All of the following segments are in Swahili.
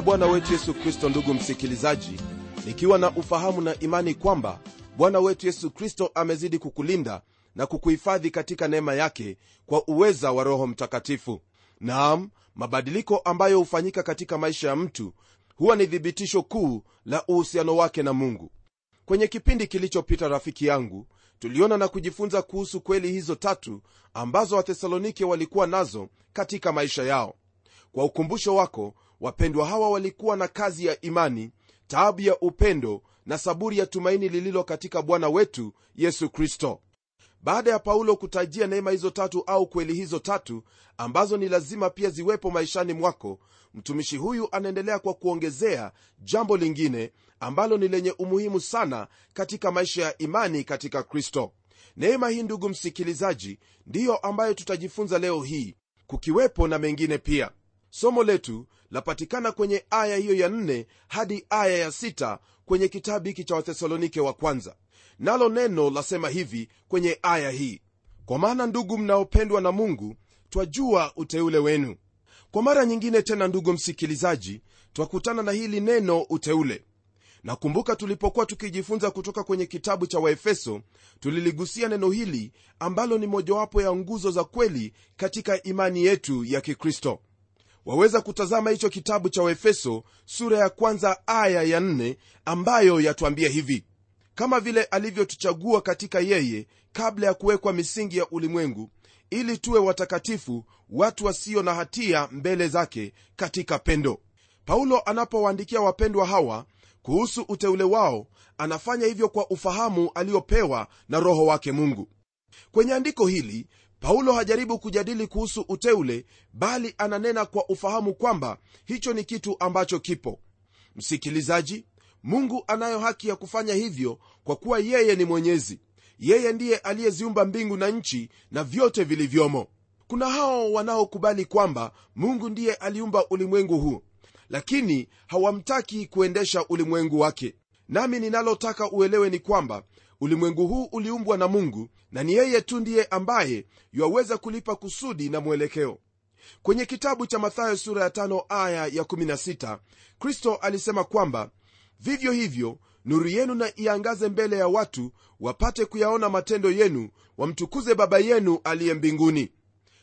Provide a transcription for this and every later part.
la bwana wetu yesu kristo ndugu msikilizaji nikiwa na ufahamu na imani kwamba bwana wetu yesu kristo amezidi kukulinda na kukuhifadhi katika neema yake kwa uweza wa roho mtakatifu. Naam mabadiliko ambayo hufanyika katika maisha ya mtu huwa ni thibitisho kuu la uhusiano wake na mungu. Kwenye kipindi kilichopita rafiki yangu tuliona na kujifunza kuhusu kweli hizo tatu ambazo wathesalonike walikuwa nazo katika maisha yao. Kwa ukumbusho wako wapendwa hawa walikuwa na kazi ya imani taabu ya upendo na saburi ya tumaini lililo katika bwana wetu yesu kristo. Baada ya paulo kutajia neema hizo tatu au kweli hizo tatu ambazo ni lazima pia ziwepo maishani mwako mtumishi huyu anaendelea kwa kuongezea jambo lingine ambalo ni lenye umuhimu sana katika maisha ya imani katika kristo. Neema hii ndugu msikilizaji ndiyo ambayo tutajifunza leo hii kukiwepo na mengine pia somo letu lapatikana kwenye aya hiyo ya 4 hadi aya ya 6 kwenye kitabu hiki cha wathesalonike wa kwanza. Nalo neno lasema hivi kwenye aya hii. Kwa maana ndugu mnaopendwa na mungu twajua uteule wenu. Kwa mara nyingine tena ndugu msikilizaji twakutana na hili neno uteule. Nakumbuka tulipokuwa tukijifunza kutoka kwenye kitabu cha waefeso tuliligusia neno hili ambalo ni mojawapo ya nguzo za kweli katika imani yetu ya kikristo waweza kutazama hicho kitabu cha waefeso sura ya kwanza aya ya nne ambayo yatuambia hivi. Kama vile alivyotuchagua katika yeye kabla ya kuwekwa misingi ya ulimwengu ili tuwe watakatifu watu wasio na hatia mbele zake katika pendo. Paulo anapowaandikia wapendwa hawa kuhusu uteule wao anafanya hivyo kwa ufahamu aliopewa na roho wake mungu. Kwenye andiko hili paulo hajaribu kujadili kuhusu uteule bali ananena kwa ufahamu kwamba hicho ni kitu ambacho kipo. Msikilizaji mungu anayo haki ya kufanya hivyo kwa kuwa yeye ni mwenyezi. Yeye ndiye aliyeziumba mbingu na nchi na vyote vilivyomo. Kuna hao wanaokubali kwamba mungu ndiye aliumba ulimwengu huu lakini hawamtaki kuendesha ulimwengu wake. Nami ninalotaka uelewe ni kwamba ulimwengu huu uliumbwa na mungu na ni yeye tu ndiye ambaye yuwaweza kulipa kusudi na mwelekeo. Kwenye kitabu cha mathayo sura ya 5 aya ya 16 kristo alisema kwamba vivyo hivyo nuru yenu na iangaze mbele ya watu wapate kuyaona matendo yenu wamtukuze baba yenu aliye mbinguni.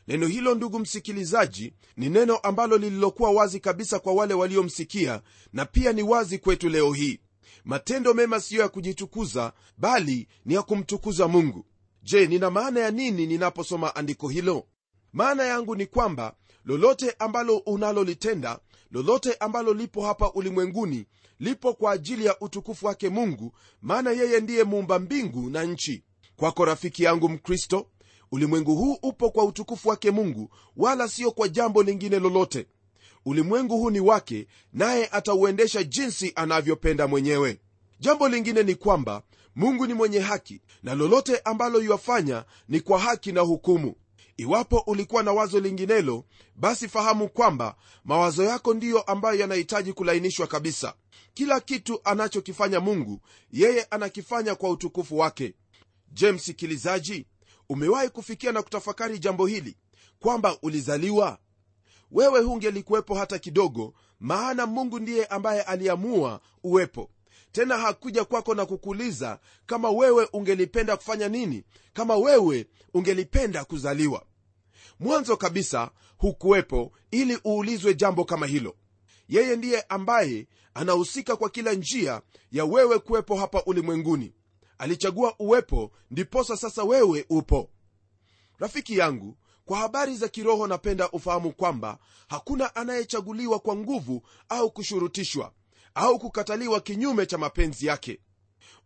Neno hilo ndugu msikilizaji ni neno ambalo lililokuwa wazi kabisa kwa wale waliomsikia na pia ni wazi kwetu leo hii matendo mema siyo ya kujitukuza bali ni ya kumtukuza mungu. Je nina maana ya nini ninaposoma andiko hilo? Maana yangu ni kwamba lolote ambalo unalolitenda lolote ambalo lipo hapa ulimwenguni lipo kwa ajili ya utukufu wake mungu maana yeye ndiye muumba mbingu na nchi. Kwako rafiki yangu mkristo ulimwengu huu upo kwa utukufu wake mungu wala sio kwa jambo lingine lolote ulimwengu huu ni wake naye atauendesha jinsi anavyopenda mwenyewe. Jambo lingine ni kwamba mungu ni mwenye haki na lolote ambalo yuwafanya ni kwa haki na hukumu. Iwapo ulikuwa na wazo linginelo basi fahamu kwamba mawazo yako ndiyo ambayo yanahitaji kulainishwa kabisa. Kila kitu anachokifanya mungu yeye anakifanya kwa utukufu wake. Je msikilizaji umewahi kufikia na kutafakari jambo hili kwamba ulizaliwa wewe hungelikuwepo hata kidogo maana mungu ndiye ambaye aliamua uwepo. Tena hakuja kwako na kukuuliza kama wewe ungelipenda kufanya nini kama wewe ungelipenda kuzaliwa. Mwanzo kabisa hukuwepo ili uulizwe jambo kama hilo. Yeye ndiye ambaye anahusika kwa kila njia ya wewe kuwepo hapa ulimwenguni. Alichagua uwepo ndiposa sasa wewe upo. Rafiki yangu kwa habari za kiroho napenda ufahamu kwamba hakuna anayechaguliwa kwa nguvu au kushurutishwa au kukataliwa kinyume cha mapenzi yake.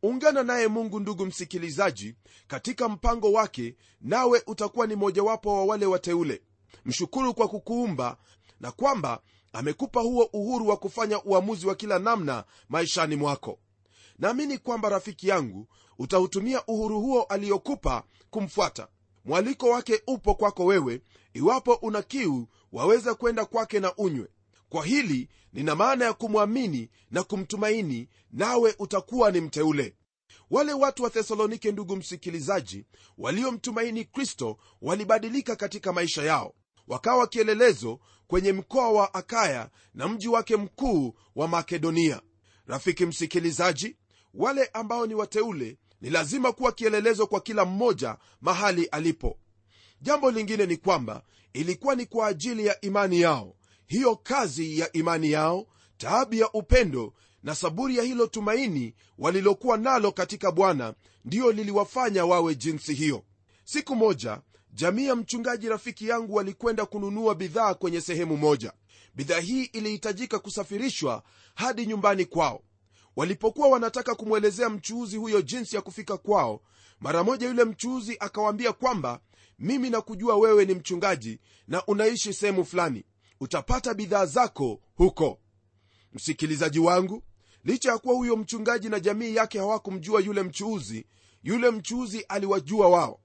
Ungana naye mungu ndugu msikilizaji katika mpango wake nawe utakuwa ni mojawapo wa wale wateule. Mshukuru kwa kukuumba na kwamba amekupa huo uhuru wa kufanya uamuzi wa kila namna maishani mwako. Naamini kwamba rafiki yangu utautumia uhuru huo aliyokupa kumfuata mwaliko wake upo kwako wewe iwapo una kiu waweza kwenda kwake na unywe. Kwa hili nina maana ya kumwamini na kumtumaini nawe utakuwa ni mteule. Wale watu wa thesalonike ndugu msikilizaji waliomtumaini kristo walibadilika katika maisha yao wakawa kielelezo kwenye mkoa wa akaya na mji wake mkuu wa makedonia. Rafiki msikilizaji wale ambao ni wateule ni lazima kuwa kielelezo kwa kila mmoja mahali alipo. Jambo lingine ni kwamba ilikuwa ni kwa ajili ya imani yao. Hiyo kazi ya imani yao taabu ya upendo na saburi ya hilo tumaini walilokuwa nalo katika bwana ndiyo liliwafanya wawe jinsi hiyo. Siku moja jamii ya mchungaji rafiki yangu walikwenda kununua bidhaa kwenye sehemu moja. Bidhaa hii ilihitajika kusafirishwa hadi nyumbani kwao walipokuwa wanataka kumwelezea mchuuzi huyo jinsi ya kufika kwao mara moja yule mchuuzi akawaambia kwamba mimi nakujua wewe ni mchungaji na unaishi sehemu fulani. Utapata bidhaa zako huko. Msikilizaji wangu licha ya kuwa huyo mchungaji na jamii yake hawakumjua yule mchuuzi yule mchuuzi aliwajua wao.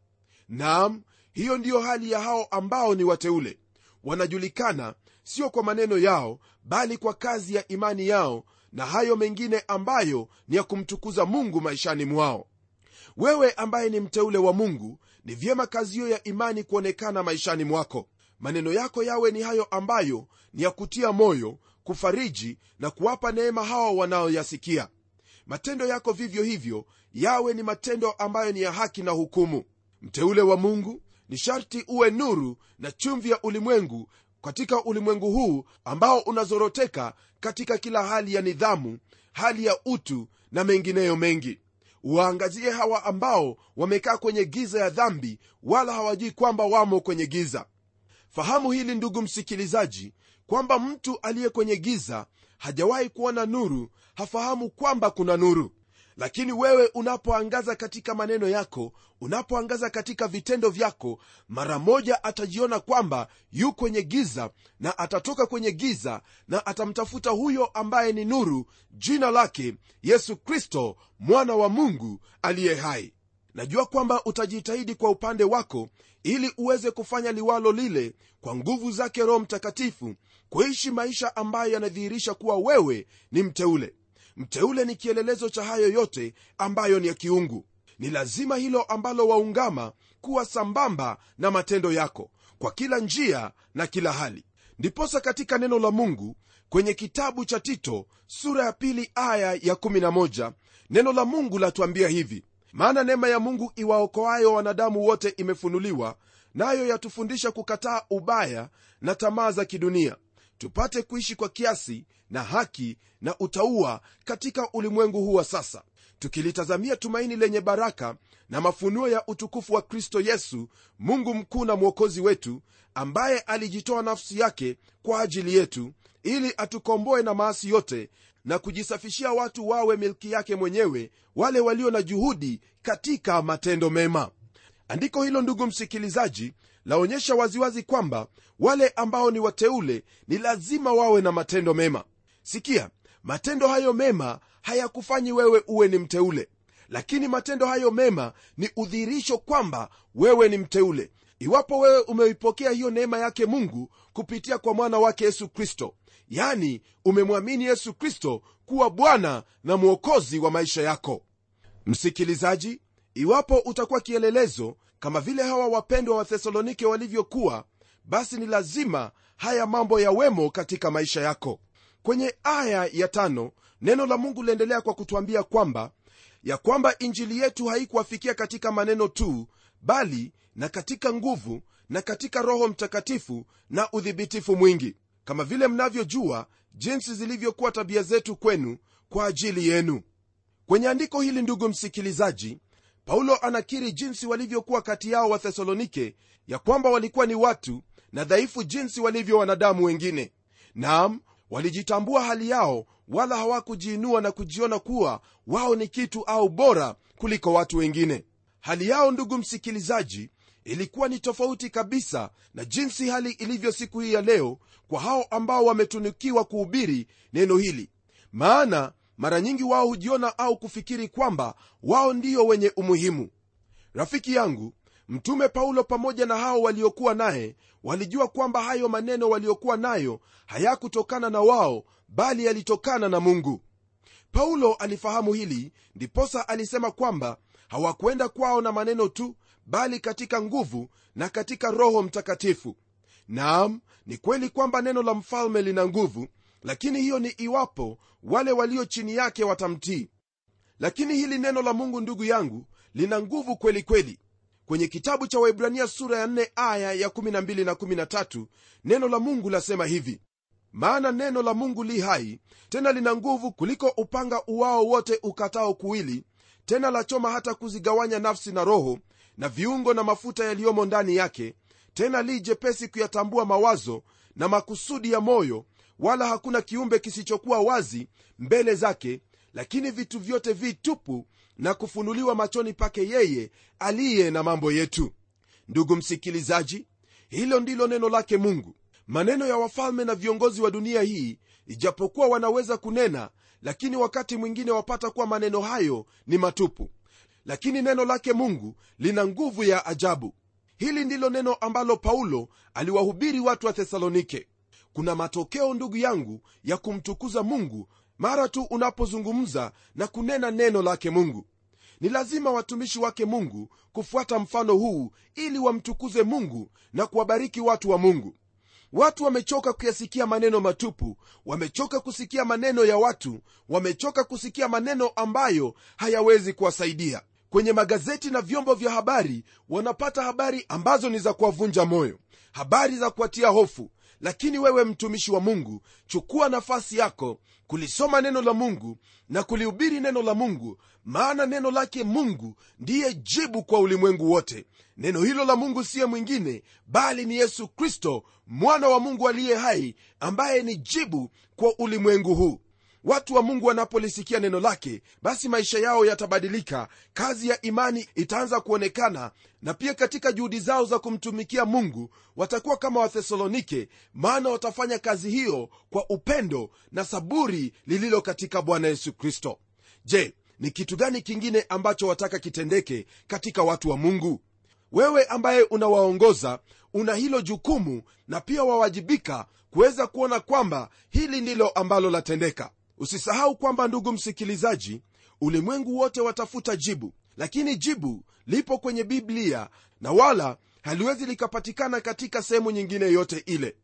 Naam hiyo ndiyo hali ya hao ambao ni wateule. Wanajulikana sio kwa maneno yao bali kwa kazi ya imani yao na hayo mengine ambayo ni ya kumtukuza mungu maishani mwao. Wewe ambaye ni mteule wa mungu ni vyema kazi hiyo ya imani kuonekana maishani mwako. Maneno yako yawe ni hayo ambayo ni ya kutia moyo kufariji na kuwapa neema hawa wanaoyasikia. Matendo yako vivyo hivyo yawe ni matendo ambayo ni ya haki na hukumu. Mteule wa mungu ni sharti uwe nuru na chumvi ya ulimwengu katika ulimwengu huu ambao unazoroteka katika kila hali ya nidhamu hali ya utu na mengineyo mengi. Waangazie hawa ambao wamekaa kwenye giza ya dhambi wala hawajui kwamba wamo kwenye giza. Fahamu hili ndugu msikilizaji kwamba mtu aliye kwenye giza hajawahi kuona nuru hafahamu kwamba kuna nuru lakini wewe unapoangaza katika maneno yako unapoangaza katika vitendo vyako mara moja atajiona kwamba yu kwenye giza na atatoka kwenye giza na atamtafuta huyo ambaye ni nuru jina lake yesu kristo mwana wa mungu aliye hai. Najua kwamba utajitahidi kwa upande wako ili uweze kufanya liwalo lile kwa nguvu zake roho mtakatifu kuishi maisha ambayo yanadhihirisha kuwa wewe ni mteule mteule ni kielelezo cha hayo yote ambayo ni ya kiungu. Ni lazima hilo ambalo waungama kuwa sambamba na matendo yako kwa kila njia na kila hali. Ndiposa katika neno la mungu kwenye kitabu cha tito sura ya pili aya ya 11 neno la mungu latuambia hivi. Maana neema ya mungu iwaokoayo wanadamu wote imefunuliwa nayo yatufundisha kukataa ubaya na tamaa za kidunia tupate kuishi kwa kiasi na haki na utaua katika ulimwengu huu wa sasa. Tukilitazamia tumaini lenye baraka na mafunuo ya utukufu wa kristo yesu mungu mkuu na mwokozi wetu ambaye alijitoa nafsi yake kwa ajili yetu ili atukomboe na maasi yote na kujisafishia watu wawe milki yake mwenyewe wale walio na juhudi katika matendo mema andiko hilo ndugu msikilizaji laonyesha waziwazi kwamba wale ambao ni wateule ni lazima wawe na matendo mema. Sikia matendo hayo mema hayakufanyi wewe uwe ni mteule lakini matendo hayo mema ni udhihirisho kwamba wewe ni mteule. Iwapo wewe umeipokea hiyo neema yake mungu kupitia kwa mwana wake yesu kristo yani umemwamini yesu kristo kuwa bwana na mwokozi wa maisha yako. Msikilizaji iwapo utakuwa kielelezo kama vile hawa wapendwa wa thesalonike walivyokuwa basi ni lazima haya mambo yawemo katika maisha yako. Kwenye aya ya tano neno la mungu liendelea kwa kutwambia kwamba ya kwamba injili yetu haikuwafikia katika maneno tu bali na katika nguvu na katika roho mtakatifu na udhibitifu mwingi. Kama vile mnavyojua jinsi zilivyokuwa tabia zetu kwenu kwa ajili yenu. Kwenye andiko hili ndugu msikilizaji paulo anakiri jinsi walivyokuwa kati yao wa thesalonike ya kwamba walikuwa ni watu na dhaifu jinsi walivyo wanadamu wengine. Naam walijitambua hali yao wala hawakujiinua na kujiona kuwa wao ni kitu au bora kuliko watu wengine. Hali yao ndugu msikilizaji ilikuwa ni tofauti kabisa na jinsi hali ilivyo siku hii ya leo kwa hao ambao wametunukiwa kuhubiri neno hili. Maana mara nyingi wao hujiona au kufikiri kwamba wao ndio wenye umuhimu. Rafiki yangu mtume paulo pamoja na hao waliokuwa naye walijua kwamba hayo maneno waliokuwa nayo hayakutokana na wao bali yalitokana na mungu. Paulo alifahamu hili ndiposa alisema kwamba hawakwenda kwao na maneno tu bali katika nguvu na katika roho mtakatifu. Naam ni kweli kwamba neno la mfalme lina nguvu lakini hiyo ni iwapo wale walio chini yake watamtii. Lakini hili neno la mungu ndugu yangu lina nguvu kweli kweli. Kwenye kitabu cha waibrania sura ya 4 aya ya 12 na 13 neno la mungu lasema hivi. Maana neno la mungu li hai tena lina nguvu kuliko upanga uwao wote ukatao kuwili tena lachoma hata kuzigawanya nafsi na roho na viungo na mafuta yaliyomo ndani yake tena li jepesi kuyatambua mawazo na makusudi ya moyo wala hakuna kiumbe kisichokuwa wazi mbele zake lakini vitu vyote vitupu na kufunuliwa machoni pake yeye aliye na mambo yetu. Ndugu msikilizaji hilo ndilo neno lake mungu. Maneno ya wafalme na viongozi wa dunia hii ijapokuwa wanaweza kunena lakini wakati mwingine wapata kuwa maneno hayo ni matupu. Lakini neno lake mungu lina nguvu ya ajabu. Hili ndilo neno ambalo paulo aliwahubiri watu wa thesalonike kuna matokeo ndugu yangu ya kumtukuza mungu mara tu unapozungumza na kunena neno lake mungu. Ni lazima watumishi wake mungu kufuata mfano huu ili wamtukuze mungu na kuwabariki watu wa mungu. Watu wamechoka kuyasikia maneno matupu wamechoka kusikia maneno ya watu wamechoka kusikia maneno ambayo hayawezi kuwasaidia. Kwenye magazeti na vyombo vya habari wanapata habari ambazo ni za kuwavunja moyo habari za kuwatia hofu lakini wewe mtumishi wa mungu chukua nafasi yako kulisoma neno la mungu na kulihubiri neno la mungu maana neno lake mungu ndiye jibu kwa ulimwengu wote. Neno hilo la mungu siye mwingine bali ni yesu kristo mwana wa mungu aliye hai ambaye ni jibu kwa ulimwengu huu watu wa mungu wanapolisikia neno lake basi maisha yao yatabadilika kazi ya imani itaanza kuonekana na pia katika juhudi zao za kumtumikia mungu watakuwa kama wathesalonike maana watafanya kazi hiyo kwa upendo na saburi lililo katika bwana yesu kristo. Je ni kitu gani kingine ambacho wataka kitendeke katika watu wa mungu? Wewe ambaye unawaongoza una hilo jukumu na pia wawajibika kuweza kuona kwamba hili ndilo ambalo latendeka usisahau kwamba ndugu msikilizaji ulimwengu wote watafuta jibu. Lakini jibu lipo kwenye biblia na wala haliwezi likapatikana katika sehemu nyingine yote ile.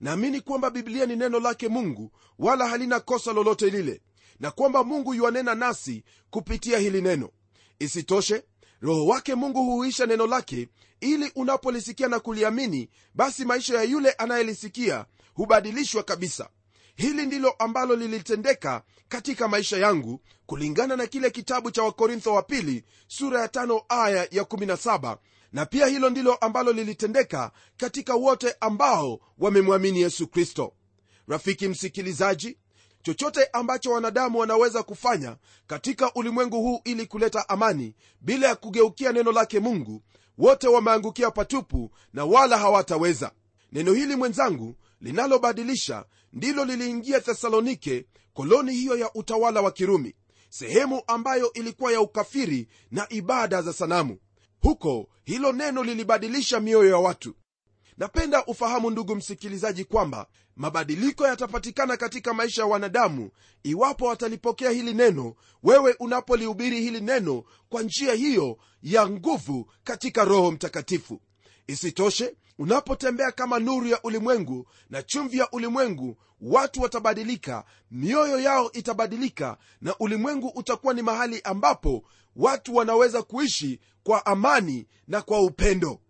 Naamini kwamba biblia ni neno lake mungu wala halina kosa lolote lile na kwamba mungu yuanena nasi kupitia hili neno. Isitoshe roho wake mungu huhuisha neno lake ili unapolisikia na kuliamini basi maisha ya yule anayelisikia hubadilishwa kabisa hili ndilo ambalo lilitendeka katika maisha yangu kulingana na kile kitabu cha wakorintho wa pili sura ya tano aya ya 17 na pia hilo ndilo ambalo lilitendeka katika wote ambao wamemwamini yesu kristo. Rafiki msikilizaji chochote ambacho wanadamu wanaweza kufanya katika ulimwengu huu ili kuleta amani bila ya kugeukia neno lake mungu wote wameangukia patupu na wala hawataweza. Neno hili mwenzangu linalobadilisha ndilo liliingia thesalonike koloni hiyo ya utawala wa kirumi sehemu ambayo ilikuwa ya ukafiri na ibada za sanamu. Huko hilo neno lilibadilisha mioyo ya watu. Napenda ufahamu ndugu msikilizaji kwamba mabadiliko yatapatikana katika maisha ya wanadamu iwapo watalipokea hili neno wewe unapolihubiri hili neno kwa njia hiyo ya nguvu katika roho mtakatifu. Isitoshe unapotembea kama nuru ya ulimwengu na chumvi ya ulimwengu watu watabadilika mioyo yao itabadilika na ulimwengu utakuwa ni mahali ambapo watu wanaweza kuishi kwa amani na kwa upendo.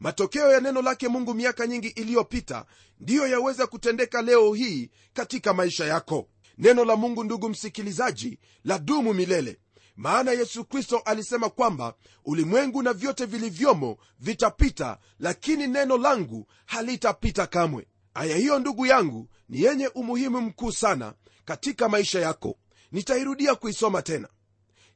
Matokeo ya neno lake mungu miaka nyingi iliyopita ndiyo yaweza kutendeka leo hii katika maisha yako. Neno la mungu ndugu msikilizaji la dumu milele maana yesu kristo alisema kwamba ulimwengu na vyote vilivyomo vitapita lakini neno langu halitapita kamwe. Aya hiyo ndugu yangu ni yenye umuhimu mkuu sana katika maisha yako. Nitairudia kuisoma tena.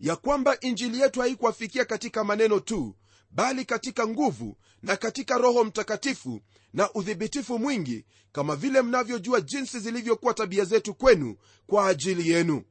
Ya kwamba injili yetu haikuwafikia katika maneno tu bali katika nguvu na katika roho mtakatifu na udhibitifu mwingi kama vile mnavyojua jinsi zilivyokuwa tabia zetu kwenu kwa ajili yenu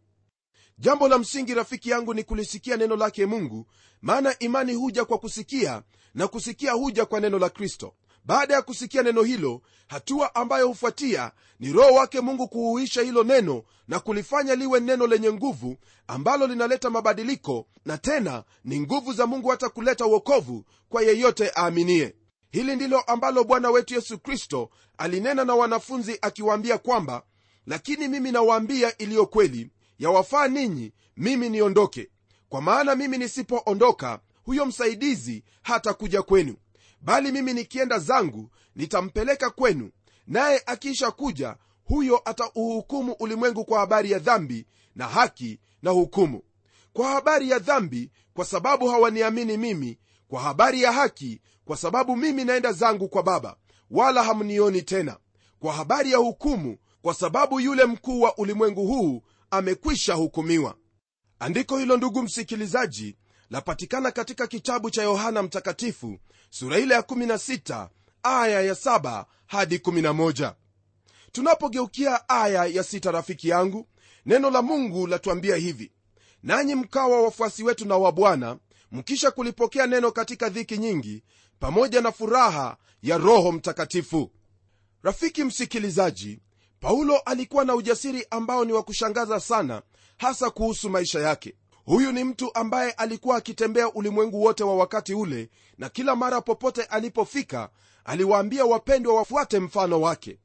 jambo la msingi rafiki yangu ni kulisikia neno lake mungu maana imani huja kwa kusikia na kusikia huja kwa neno la kristo. Baada ya kusikia neno hilo hatua ambayo hufuatia ni roho wake mungu kuhuisha hilo neno na kulifanya liwe neno lenye nguvu ambalo linaleta mabadiliko na tena ni nguvu za mungu hata kuleta uokovu kwa yeyote aaminie. Hili ndilo ambalo bwana wetu yesu kristo alinena na wanafunzi akiwaambia kwamba lakini mimi nawaambia iliyo kweli yawafaa ninyi mimi niondoke. Kwa maana mimi nisipoondoka huyo msaidizi hata kuja kwenu. Bali mimi nikienda zangu nitampeleka kwenu. Naye akiisha kuja huyo atauhukumu ulimwengu kwa habari ya dhambi na haki na hukumu. Kwa habari ya dhambi kwa sababu hawaniamini mimi kwa habari ya haki kwa sababu mimi naenda zangu kwa baba wala hamnioni tena. Kwa habari ya hukumu kwa sababu yule mkuu wa ulimwengu huu amekwisha hukumiwa. Andiko hilo ndugu msikilizaji lapatikana katika kitabu cha yohana mtakatifu sura ile ya 16 aya ya 7 hadi 11 tunapogeukia aya ya 6 rafiki yangu neno la mungu latuambia hivi nanyi mkawa wafuasi wetu na wa bwana mkisha kulipokea neno katika dhiki nyingi pamoja na furaha ya roho mtakatifu. Rafiki msikilizaji paulo alikuwa na ujasiri ambao ni wa kushangaza sana hasa kuhusu maisha yake. Huyu ni mtu ambaye alikuwa akitembea ulimwengu wote wa wakati ule na kila mara popote alipofika aliwaambia wapendwa wafuate mfano wake.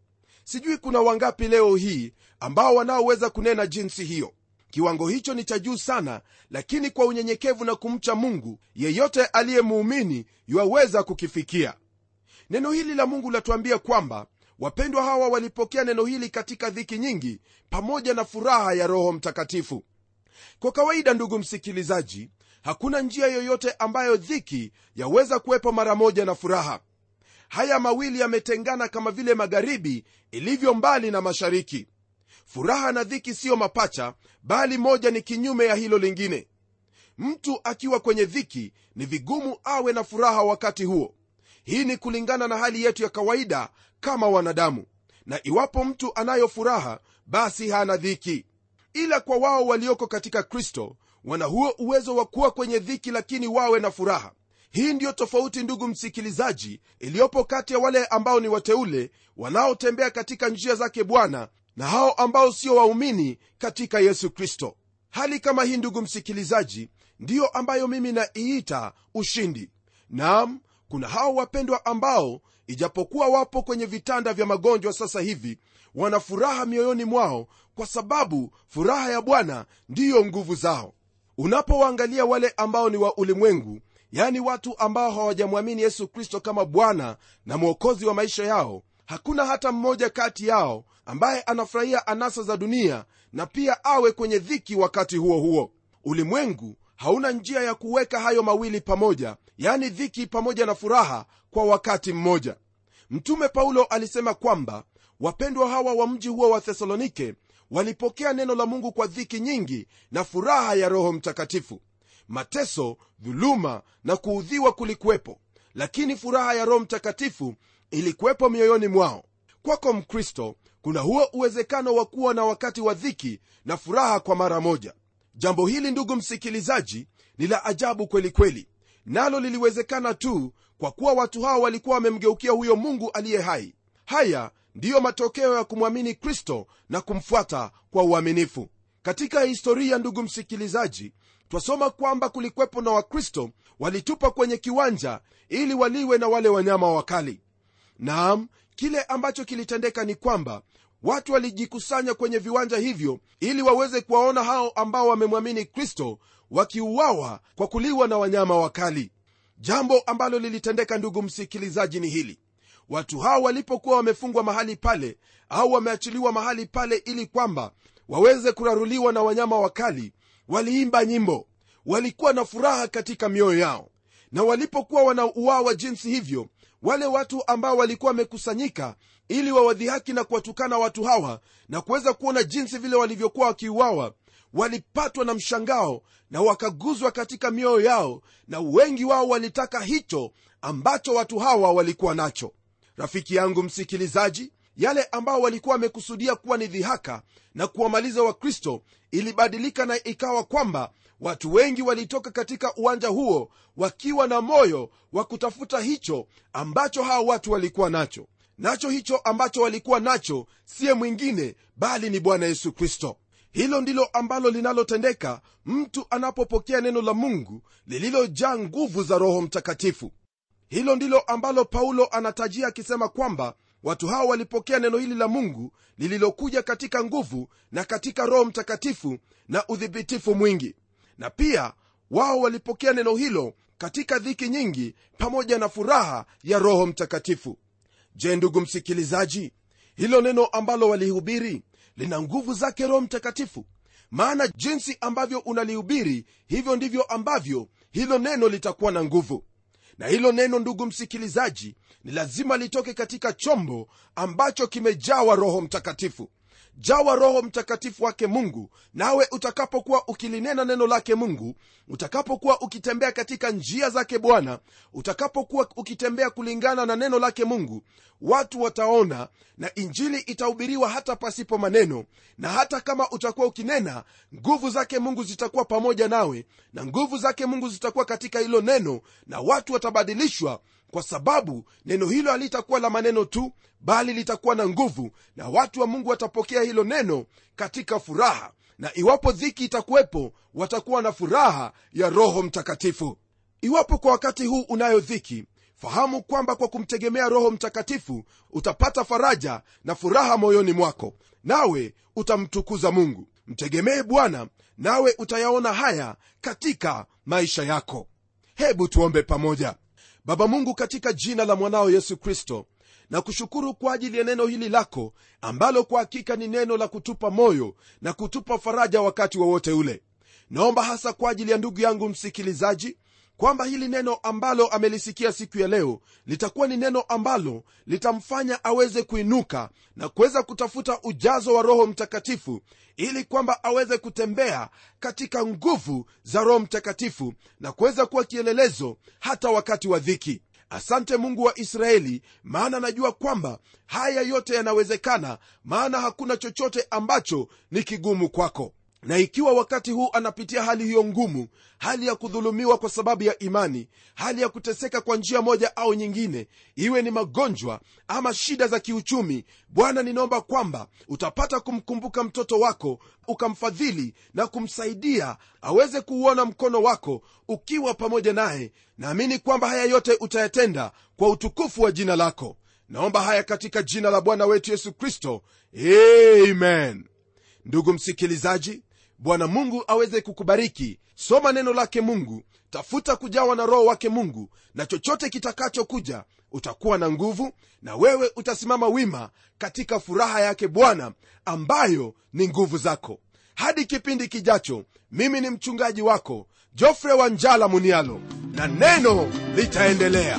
Sijui kuna wangapi leo hii ambao wanaoweza kunena jinsi hiyo. Kiwango hicho ni cha juu sana lakini kwa unyenyekevu na kumcha mungu yeyote aliyemuumini yuaweza kukifikia. Neno hili la mungu latuambia kwamba wapendwa hawa walipokea neno hili katika dhiki nyingi pamoja na furaha ya roho mtakatifu. Kwa kawaida ndugu msikilizaji hakuna njia yoyote ambayo dhiki yaweza kuwepo mara moja na furaha. Haya mawili yametengana kama vile magharibi ilivyo mbali na mashariki. Furaha na dhiki siyo mapacha bali moja ni kinyume ya hilo lingine. Mtu akiwa kwenye dhiki ni vigumu awe na furaha wakati huo hii ni kulingana na hali yetu ya kawaida kama wanadamu. Na iwapo mtu anayo furaha basi hana dhiki. Ila kwa wao walioko katika kristo wana huo uwezo wa kuwa kwenye dhiki lakini wawe na furaha. Hii ndiyo tofauti ndugu msikilizaji iliyopo kati ya wale ambao ni wateule wanaotembea katika njia zake bwana na hao ambao sio waumini katika yesu kristo. Hali kama hii ndugu msikilizaji ndiyo ambayo mimi naiita ushindi. Naam kuna hao wapendwa ambao ijapokuwa wapo kwenye vitanda vya magonjwa sasa hivi wana furaha mioyoni mwao kwa sababu furaha ya bwana ndiyo nguvu zao. Unapowaangalia wale ambao ni wa ulimwengu yaani watu ambao hawajamwamini yesu kristo kama bwana na mwokozi wa maisha yao hakuna hata mmoja kati yao ambaye anafurahia anasa za dunia na pia awe kwenye dhiki wakati huo huo. Ulimwengu hauna njia ya kuweka hayo mawili pamoja yani dhiki pamoja na furaha kwa wakati mmoja. Mtume paulo alisema kwamba wapendwa hawa wa mji huo wa thesalonike walipokea neno la mungu kwa dhiki nyingi na furaha ya roho mtakatifu. Mateso dhuluma na kuudhiwa kulikuwepo lakini furaha ya roho mtakatifu ilikuwepo mioyoni mwao. Kwako mkristo kuna huo uwezekano wa kuwa na wakati wa dhiki na furaha kwa mara moja jambo hili ndugu msikilizaji ni la ajabu kweli kweli. Nalo liliwezekana tu kwa kuwa watu hao walikuwa wamemgeukia huyo mungu aliye hai. Haya ndiyo matokeo ya kumwamini kristo na kumfuata kwa uaminifu. Katika historia ndugu msikilizaji twasoma kwamba kulikwepo na wakristo walitupa kwenye kiwanja ili waliwe na wale wanyama wakali. Naam kile ambacho kilitendeka ni kwamba watu walijikusanya kwenye viwanja hivyo ili waweze kuwaona hao ambao wamemwamini kristo wakiuawa kwa kuliwa na wanyama wakali. Jambo ambalo lilitendeka ndugu msikilizaji ni hili. Watu hao walipokuwa wamefungwa mahali pale au wameachiliwa mahali pale ili kwamba waweze kuraruliwa na wanyama wakali waliimba nyimbo. Walikuwa na furaha katika mioyo yao. Na walipokuwa wanauawa jinsi hivyo wale watu ambao walikuwa wamekusanyika ili wawadhihaki na kuwatukana watu hawa na kuweza kuona jinsi vile walivyokuwa wakiuawa walipatwa na mshangao na wakaguzwa katika mioyo yao na wengi wao walitaka hicho ambacho watu hawa walikuwa nacho. Rafiki yangu msikilizaji yale ambao walikuwa wamekusudia kuwa ni dhihaka na kuwamaliza wakristo ilibadilika na ikawa kwamba watu wengi walitoka katika uwanja huo wakiwa na moyo wa kutafuta hicho ambacho hawa watu walikuwa nacho. Nacho hicho ambacho walikuwa nacho siye mwingine bali ni bwana yesu kristo. Hilo ndilo ambalo linalotendeka mtu anapopokea neno la mungu lililojaa nguvu za roho mtakatifu. Hilo ndilo ambalo paulo anatajia akisema kwamba watu hao walipokea neno hili la mungu lililokuja katika nguvu na katika roho mtakatifu na udhibitifu mwingi na pia wao walipokea neno hilo katika dhiki nyingi pamoja na furaha ya roho mtakatifu. Je ndugu msikilizaji hilo neno ambalo walihubiri lina nguvu zake roho mtakatifu? Maana jinsi ambavyo unalihubiri hivyo ndivyo ambavyo hilo neno litakuwa na nguvu. Na hilo neno ndugu msikilizaji ni lazima litoke katika chombo ambacho kimejawa roho mtakatifu jawa roho mtakatifu wake mungu nawe utakapokuwa ukilinena neno lake mungu utakapokuwa ukitembea katika njia zake bwana utakapokuwa ukitembea kulingana na neno lake mungu watu wataona na injili itahubiriwa hata pasipo maneno na hata kama utakuwa ukinena nguvu zake mungu zitakuwa pamoja nawe na nguvu zake mungu zitakuwa katika hilo neno na watu watabadilishwa kwa sababu neno hilo halitakuwa la maneno tu bali litakuwa na nguvu na watu wa mungu watapokea hilo neno katika furaha na iwapo dhiki itakuwepo watakuwa na furaha ya roho mtakatifu. Iwapo kwa wakati huu unayo dhiki fahamu kwamba kwa kumtegemea roho mtakatifu utapata faraja na furaha moyoni mwako nawe utamtukuza mungu. Mtegemee bwana nawe utayaona haya katika maisha yako. Hebu tuombe pamoja baba mungu katika jina la mwanao yesu kristo na kushukuru kwa ajili ya neno hili lako ambalo kwa hakika ni neno la kutupa moyo na kutupa faraja wakati wowote wa ule. Naomba hasa kwa ajili ya ndugu yangu msikilizaji kwamba hili neno ambalo amelisikia siku ya leo litakuwa ni neno ambalo litamfanya aweze kuinuka na kuweza kutafuta ujazo wa roho mtakatifu ili kwamba aweze kutembea katika nguvu za roho mtakatifu na kuweza kuwa kielelezo hata wakati wa dhiki. Asante mungu wa israeli maana najua kwamba haya yote yanawezekana maana hakuna chochote ambacho ni kigumu kwako na ikiwa wakati huu anapitia hali hiyo ngumu hali ya kudhulumiwa kwa sababu ya imani hali ya kuteseka kwa njia moja au nyingine iwe ni magonjwa ama shida za kiuchumi bwana ninaomba kwamba utapata kumkumbuka mtoto wako ukamfadhili na kumsaidia aweze kuuona mkono wako ukiwa pamoja naye. Naamini kwamba haya yote utayatenda kwa utukufu wa jina lako. Naomba haya katika jina la bwana wetu yesu kristo. Amen. Ndugu msikilizaji bwana mungu aweze kukubariki. Soma neno lake mungu. Tafuta kujawa na roho wake mungu na chochote kitakachokuja utakuwa na nguvu na wewe utasimama wima katika furaha yake bwana ambayo ni nguvu zako. Hadi kipindi kijacho mimi ni mchungaji wako jofre wa njala munialo na neno litaendelea